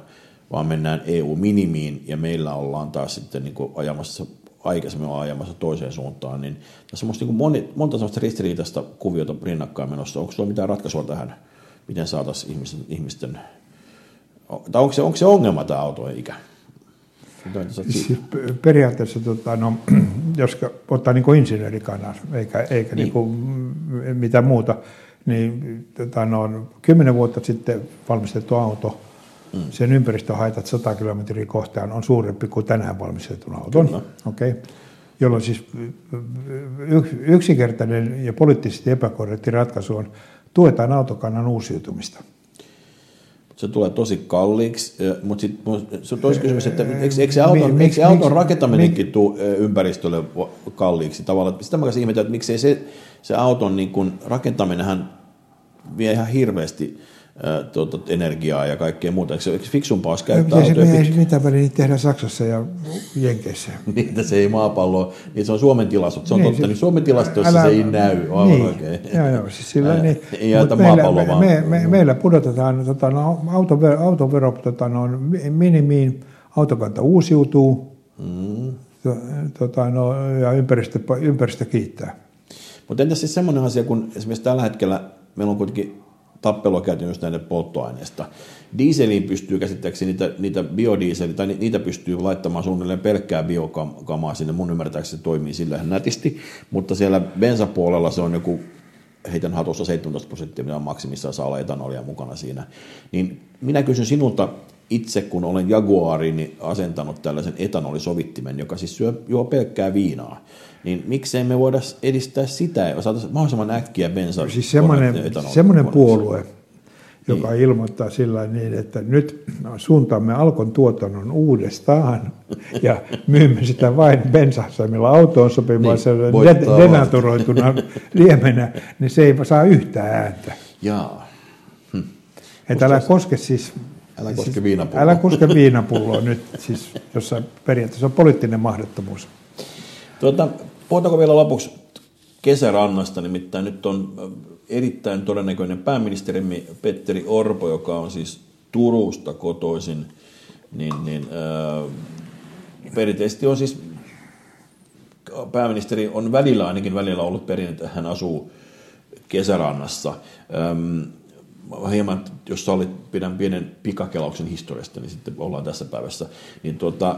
Speaker 2: vaan mennään EU-minimiin ja meillä ollaan taas sitten niin kuin ajamassa, aikaisemmin ajamassa toiseen suuntaan, niin tässä on niin kuin moni, monta sellaista ristiriitaista kuviota rinnakkain menossa. Onko sulla mitään ratkaisua tähän, miten saataisiin ihmisten, ihmisten tai onko se, onko se ongelma tämä autojen ikä? Siitä?
Speaker 3: Siis p- periaatteessa, tota, no, jos ottaa niin kuin insinöörikannan, eikä, eikä
Speaker 2: Niin.
Speaker 3: niin. kuin mitään muuta, niin tota, no, kymmenen vuotta sitten valmistettu auto, mm. sen ympäristöhaitat 100 kilometriä kohtaan on suurempi kuin tänään valmistetun auton.
Speaker 2: Kyllä.
Speaker 3: Okay. jolloin siis yksinkertainen ja poliittisesti epäkorrekti ratkaisu on, tuetaan autokannan uusiutumista.
Speaker 2: Se tulee tosi kalliiksi, mutta sit, se on tosi kysymys, että eikö, eikö se auton, mik, eikö se auton rakentaminenkin tule ympäristölle kalliiksi tavallaan. Sitä mä ihmetän, että miksei se, se auton niin kun, rakentaminenhan vie ihan hirveästi tuota, energiaa ja kaikkea muuta. Eikö se fiksumpaa olisi käyttää
Speaker 3: no, autoja? Se, mitä väliä niitä tehdään Saksassa ja Jenkeissä?
Speaker 2: Niitä se ei maapallo, niin se on Suomen tilastot. Se on niin, totta, se, niin Suomen tilastoissa älä, se ei näy. Aivan niin, oikein.
Speaker 3: Joo, joo, siis sillä Ää, niin, ei meillä, me, me, me, meillä pudotetaan tota, no, autovero, autovero tota, no, minimiin, autokanta uusiutuu, mm. tota, no, ja ympäristö, ympäristö kiittää.
Speaker 2: Mutta entäs siis semmoinen asia, kun esimerkiksi tällä hetkellä meillä on kuitenkin tappelua käyty just näiden polttoaineista. Dieseliin pystyy käsittääkseni niitä, niitä biodieseli, tai niitä pystyy laittamaan suunnilleen pelkkää biokamaa sinne. Mun ymmärtääkseni se toimii sillä nätisti, mutta siellä bensapuolella se on joku heitän hatussa 17 prosenttia, mitä maksimissaan saa olla etanolia mukana siinä. Niin minä kysyn sinulta itse, kun olen Jaguarini asentanut tällaisen etanolisovittimen, joka siis syö, juo pelkkää viinaa niin miksei me voida edistää sitä, ja saataisiin mahdollisimman äkkiä bensa
Speaker 3: Siis semmoinen, semmoinen puolue, joka niin. ilmoittaa sillä niin, että nyt suuntaamme Alkon tuotannon uudestaan ja myymme sitä vain bensasamilla autoon sopimaisella niin, denaturoituna liemenä, niin se ei saa yhtään ääntä.
Speaker 2: Jaa.
Speaker 3: Hm. Että älä koske siis
Speaker 2: Älä koske siis, viinapulloa.
Speaker 3: Älä koske viinapulloa nyt, siis, jossa periaatteessa on poliittinen mahdottomuus.
Speaker 2: Tuota, Puhutaanko vielä lopuksi kesärannasta, nimittäin nyt on erittäin todennäköinen pääministerimme Petteri Orpo, joka on siis Turusta kotoisin, niin, niin äh, perinteisesti on siis pääministeri on välillä ainakin välillä ollut perinne, että hän asuu kesärannassa. Ähm, hieman, jos sallit, pidän pienen pikakelauksen historiasta, niin sitten ollaan tässä päivässä. Niin tuota,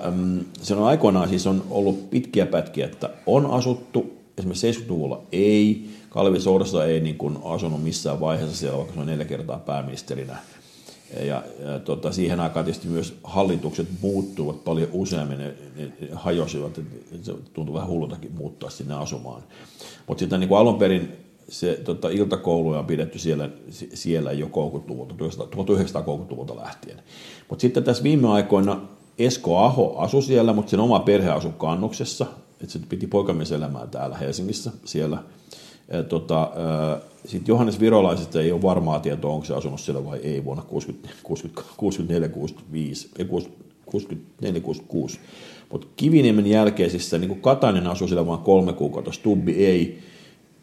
Speaker 2: se on aikoinaan siis on ollut pitkiä pätkiä, että on asuttu, esimerkiksi 70-luvulla ei, Kalvi Sourassa ei niin kuin asunut missään vaiheessa siellä, vaikka se on neljä kertaa pääministerinä. Ja, ja tota, siihen aikaan tietysti myös hallitukset muuttuvat paljon useammin, ne, ne hajosivat, se tuntui vähän hullultakin muuttaa sinne asumaan. Mutta sitten niin alun perin se tota, iltakouluja on pidetty siellä, siellä jo 30-luvulta, 1930-luvulta lähtien. Mutta sitten tässä viime aikoina Esko Aho asui siellä, mutta sen oma perhe asui Kannuksessa, että se piti poikamieselämää täällä Helsingissä siellä. Tota, sitten Johannes Virolaisesta ei ole varmaa tietoa, onko se asunut siellä vai ei vuonna 64, 65, 64, 66. Mutta Kiviniemen jälkeisissä, niin Katainen asui siellä vain kolme kuukautta, Stubbi ei,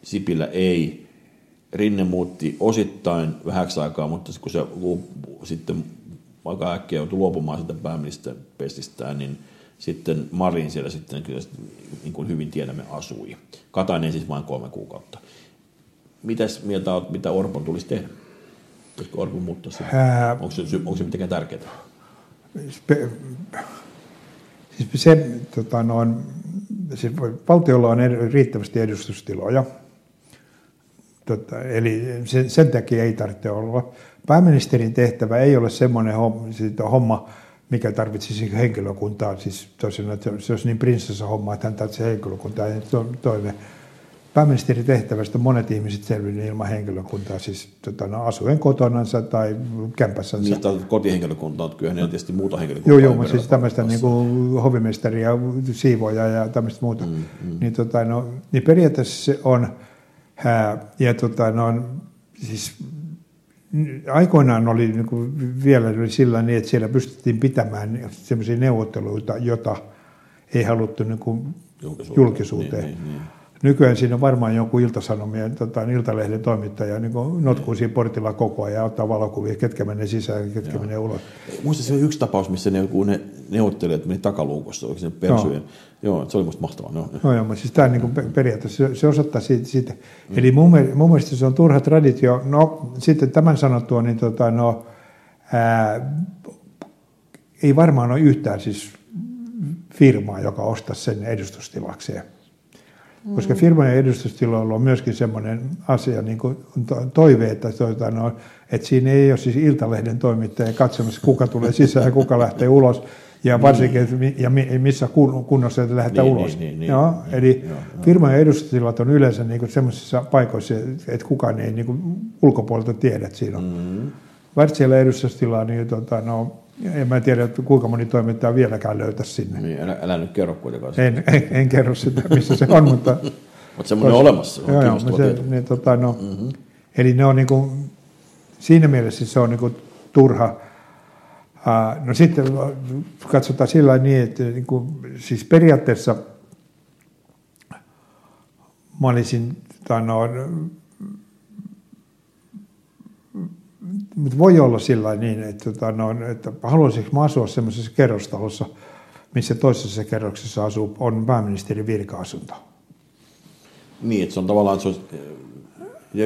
Speaker 2: Sipilä ei. Rinne muutti osittain vähäksi aikaa, mutta kun se sitten aika äkkiä joutui luopumaan sitä pääministerin pestistään, niin sitten Marin siellä sitten kyllä niin kuin hyvin tiedämme asui. Katainen siis vain kolme kuukautta. Mitäs mieltä olet, mitä Orpon tulisi tehdä? Pitäisikö Orpon muuttaa sitä? Ää... Onko, se, onko se mitenkään tärkeää?
Speaker 3: Siis se, tota, noin, siis valtiolla on riittävästi edustustiloja, Tota, eli sen, sen takia ei tarvitse olla. Pääministerin tehtävä ei ole semmoinen homma, homma mikä tarvitsisi henkilökuntaa. Siis tosiaan, että se olisi niin prinsessa homma, että hän tarvitsee henkilökuntaa. Ja to, toive. Pääministerin tehtävästä monet ihmiset selviävät ilman henkilökuntaa, siis tota, no, asuen kotonansa tai kämpässänsä.
Speaker 2: Niistä kotihenkilökuntaa, kyllä ne on tietysti muuta henkilökuntaa.
Speaker 3: Joo, joo, siis tämmöistä niin kuin hovimestari ja siivoja ja tämmöistä muuta. Mm, mm. Niin, tota, no, niin periaatteessa se on ja tota, no, siis aikoinaan oli niin kuin vielä oli sillä niin, että siellä pystyttiin pitämään sellaisia neuvotteluita, jota ei haluttu niin kuin julkisuuteen. julkisuuteen. Niin, niin, niin. Nykyään siinä on varmaan jonkun iltasanomien, tota, iltalehden toimittaja niin notkuu siinä portilla koko ajan ja ottaa valokuvia, ketkä menee sisään ja ketkä Joo. menee ulos.
Speaker 2: Muista se yksi tapaus, missä ne, kun ne neuvottelijat meni takaluukossa, oliko se persujen. No. Joo, se oli musta mahtavaa. No,
Speaker 3: no joo, mutta siis tämä niin periaatteessa, se, se osoittaa siitä. siitä. Mm. Eli mun, mun mielestä se on turha traditio. No sitten tämän sanottua, niin tota, no, ää, ei varmaan ole yhtään siis firmaa, joka ostaisi sen edustustilakseen koska firmojen edustustiloilla on myöskin semmoinen asia, niin kuin toive, että, tuota, no, että siinä ei ole siis Iltalehden toimittaja katsomassa, kuka tulee sisään ja kuka lähtee ulos. Ja varsinkin, että mi- ja mi- missä kun- kunnossa että lähdetään
Speaker 2: Niin,
Speaker 3: ulos.
Speaker 2: niin, niin, niin.
Speaker 3: Joo,
Speaker 2: Niin,
Speaker 3: eli
Speaker 2: joo,
Speaker 3: firmojen edustustilat on yleensä niin sellaisissa paikoissa, että kukaan ei niin ulkopuolelta tiedä, että siinä on. Mm. Wärtsiellä edustustilaa, niin tota, no, en mä tiedä, että kuinka moni toimittaja vieläkään löytäisi sinne.
Speaker 2: Niin, älä, älä nyt kerro kuitenkaan.
Speaker 3: En, en, en kerro sitä, missä se on, mutta...
Speaker 2: Mutta semmoinen on olemassa. Se on
Speaker 3: Joo, joo, se,
Speaker 2: tieto.
Speaker 3: niin, tota, no, mm-hmm. Eli ne on niinku, siinä mielessä se on niinku turha. Ää, no sitten katsotaan sillä lailla niin, että niinku, siis periaatteessa mä olisin, tai no, mutta voi olla sillä niin, että, tota, no, että haluaisinko mä asua semmoisessa kerrostalossa, missä toisessa kerroksessa asuu, on pääministerin virka-asunto.
Speaker 2: Niin, että se on tavallaan, se on,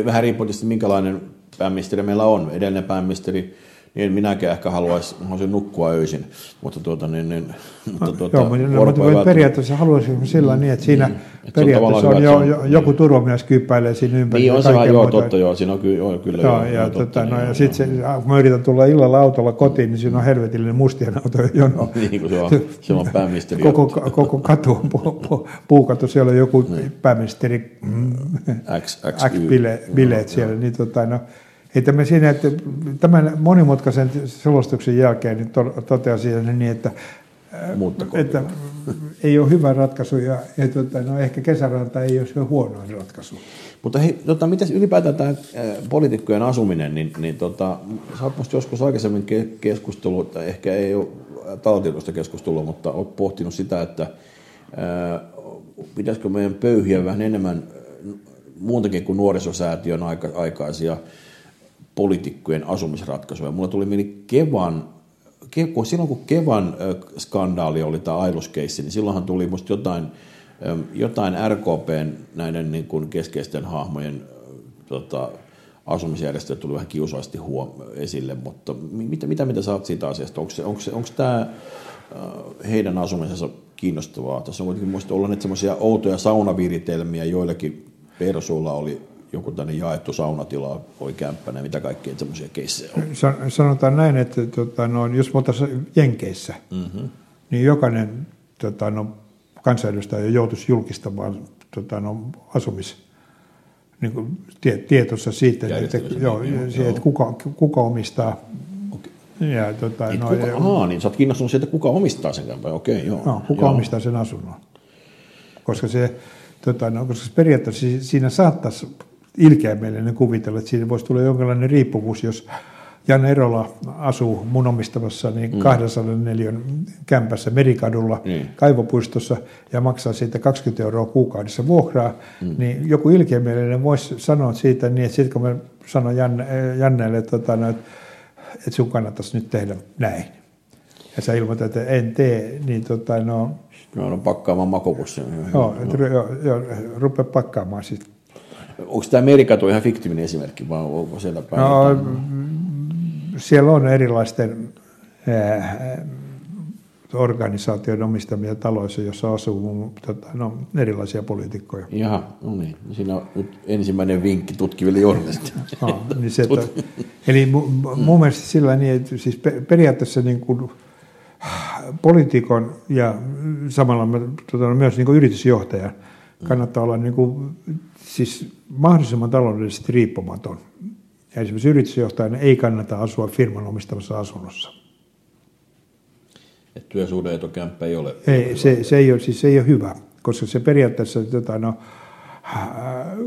Speaker 2: vähän riippuu tietysti minkälainen pääministeri meillä on. Edellinen pääministeri, niin minäkään ehkä haluaisi, haluaisin nukkua öisin, mutta tuota, niin, niin, mutta tuota,
Speaker 3: Joo, mutta, no, mutta periaatteessa haluaisin sillä niin, että siinä
Speaker 2: Niin, että se on
Speaker 3: periaatteessa on,
Speaker 2: hyvä,
Speaker 3: jo,
Speaker 2: että on-
Speaker 3: joku turvamies kyppäilee siinä ympärillä.
Speaker 2: Niin on se joo,
Speaker 3: muuta.
Speaker 2: totta, joo, siinä on kyllä, joo, kyllä
Speaker 3: Joo,
Speaker 2: joo,
Speaker 3: ja,
Speaker 2: joo,
Speaker 3: tota,
Speaker 2: totta,
Speaker 3: no,
Speaker 2: niin,
Speaker 3: ja sitten kun mä yritän tulla illalla autolla kotiin, niin siinä on helvetillinen mustien autojen jono.
Speaker 2: Niin, kun se on, se on pääministeri.
Speaker 3: Koko, koko katu on pu, pu, siellä on joku pääministeri mm,
Speaker 2: X, X, Y.
Speaker 3: X-bileet siellä. Niin, tota, no, että me siinä, että tämän monimutkaisen selostuksen jälkeen niin to, totean siinä niin, että että ei ole hyvä ratkaisu ja, ja tota, no ehkä kesäranta ei ole se huonoin ratkaisu.
Speaker 2: Mutta hei, tota, mitäs ylipäätään tämä poliitikkojen asuminen, niin, niin tota, sä oot joskus aikaisemmin ke- keskustellut, tai ehkä ei ole taltioitusta keskustelua, mutta oot pohtinut sitä, että ää, pitäisikö meidän pöyhiä vähän enemmän muutakin kuin nuorisosäätiön aika, aikaisia poliitikkojen asumisratkaisuja. Mulla tuli mieli Kevan, Ke, kun silloin kun Kevan skandaali oli tämä ailuskeissi, niin silloinhan tuli musta jotain, jotain RKPn näiden niin kuin keskeisten hahmojen tota, asumisjärjestöjä tuli vähän kiusallisesti huom- esille, mutta mi- mitä, mitä, mitä sä oot siitä asiasta? Onko, onko, onko tämä heidän asumisensa kiinnostavaa? Tässä on kuitenkin muista olla nyt semmoisia outoja saunaviritelmiä, joillakin persuilla oli joku tänne jaettu saunatila, ja mitä kaikkea semmoisia keissejä on.
Speaker 3: San- Sanotaan näin, että tota, no, jos me oltaisiin Jenkeissä, mm-hmm. niin jokainen tota, no, kansanedustaja joutuisi julkistamaan tota, no, asumis niin kuin, tie, tietossa siitä, että, joo,
Speaker 2: joo, joo.
Speaker 3: että kuka, kuka omistaa. Ja, tota, no,
Speaker 2: kuka,
Speaker 3: ja,
Speaker 2: ahaa, niin sä oot kiinnostunut siitä, kuka omistaa sen kämpän. Okei, joo.
Speaker 3: no, kuka
Speaker 2: joo.
Speaker 3: omistaa sen asunnon. Koska, se, tota, no, koska periaatteessa si- siinä saattaisi ilkeämielinen kuvitella, että siinä voisi tulla jonkinlainen riippuvuus, jos Jan Erola asuu mun omistamassa niin 204 kämpässä Merikadulla
Speaker 2: Niin.
Speaker 3: kaivopuistossa ja maksaa siitä 20 euroa kuukaudessa vuokraa, mm. niin joku ilkeämielinen voisi sanoa siitä niin, että sitten kun mä sanon Janne, Janneelle, että, tota, no, että, että sun kannattaisi nyt tehdä näin, ja sä ilmoitat, että en tee, niin tota, no,
Speaker 2: Mä olen pakkaamaan makopussin.
Speaker 3: joo, joo, joo, rupea pakkaamaan sitten.
Speaker 2: Onko tämä Merikatu ihan fiktiivinen esimerkki, vai onko siellä päin?
Speaker 3: No,
Speaker 2: jotain?
Speaker 3: siellä on erilaisten ää, organisaation omistamia taloissa, jossa asuu mun, tota, no, erilaisia poliitikkoja.
Speaker 2: Jaha, no niin. Siinä on nyt ensimmäinen vinkki tutkiville journalisteille.
Speaker 3: No, niin se, että, eli mu, mu- mun mielestä sillä niin, että siis pe- periaatteessa niin kuin, poliitikon ja samalla tota, myös niin kuin yritysjohtajan kannattaa olla niin kuin, siis mahdollisimman taloudellisesti riippumaton. Ja esimerkiksi yritysjohtajana ei kannata asua firman omistamassa asunnossa.
Speaker 2: Et työsuhdeetokämppä ei ole.
Speaker 3: Ei, se, se, ei ole, siis se ei ole hyvä, koska se periaatteessa, tota, no,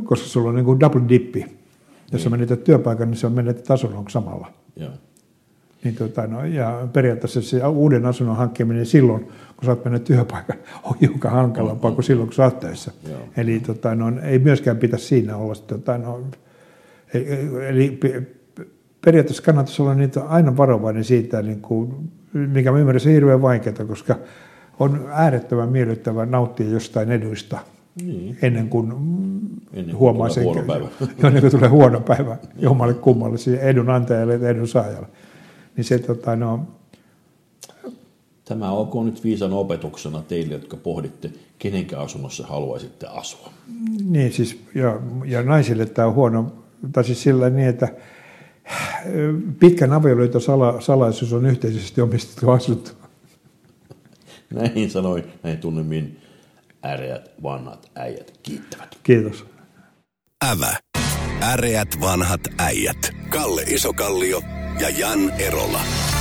Speaker 3: koska sulla on niin kuin double dippi. Jos sä menetät työpaikan, niin se on menetät asunnon samalla.
Speaker 2: Joo.
Speaker 3: Niin, tota, no, ja periaatteessa se uuden asunnon hankkiminen silloin, kun sä oot mennyt työpaikan, on hiukan hankalampaa kuin silloin, kun sä oot töissä.
Speaker 2: Joo.
Speaker 3: Eli tota, no, ei myöskään pitäisi siinä olla. Tota, no, ei- ei- eli pe- periaatteessa kannattaisi olla niitä aina varovainen siitä, niin kuin, mikä mä ymmärrän, se on hirveän vaikeaa, koska on äärettömän miellyttävää nauttia jostain eduista
Speaker 2: Niin.
Speaker 3: ennen kuin
Speaker 2: Ennen kuin
Speaker 3: huomaa
Speaker 2: tulee
Speaker 3: sen,
Speaker 2: huono päivä.
Speaker 3: ennen kuin tulee huono päivä jommalle kummalle, siis edun antajalle ja edun saajalle. Niin se, tota, no,
Speaker 2: Tämä olkoon nyt viisan opetuksena teille, jotka pohditte, kenenkä asunnossa haluaisitte asua.
Speaker 3: niin siis, ja, ja naisille tämä on huono, tai siis sillä niin, että pitkän avioliiton sala, salaisuus on yhteisesti omistettu asunto.
Speaker 4: Näin sanoi näin tunnemmin äreät vanhat äijät kiittävät.
Speaker 3: Kiitos.
Speaker 2: Ävä. Äreät vanhat äijät. Kalle Isokallio ja Jan Erola.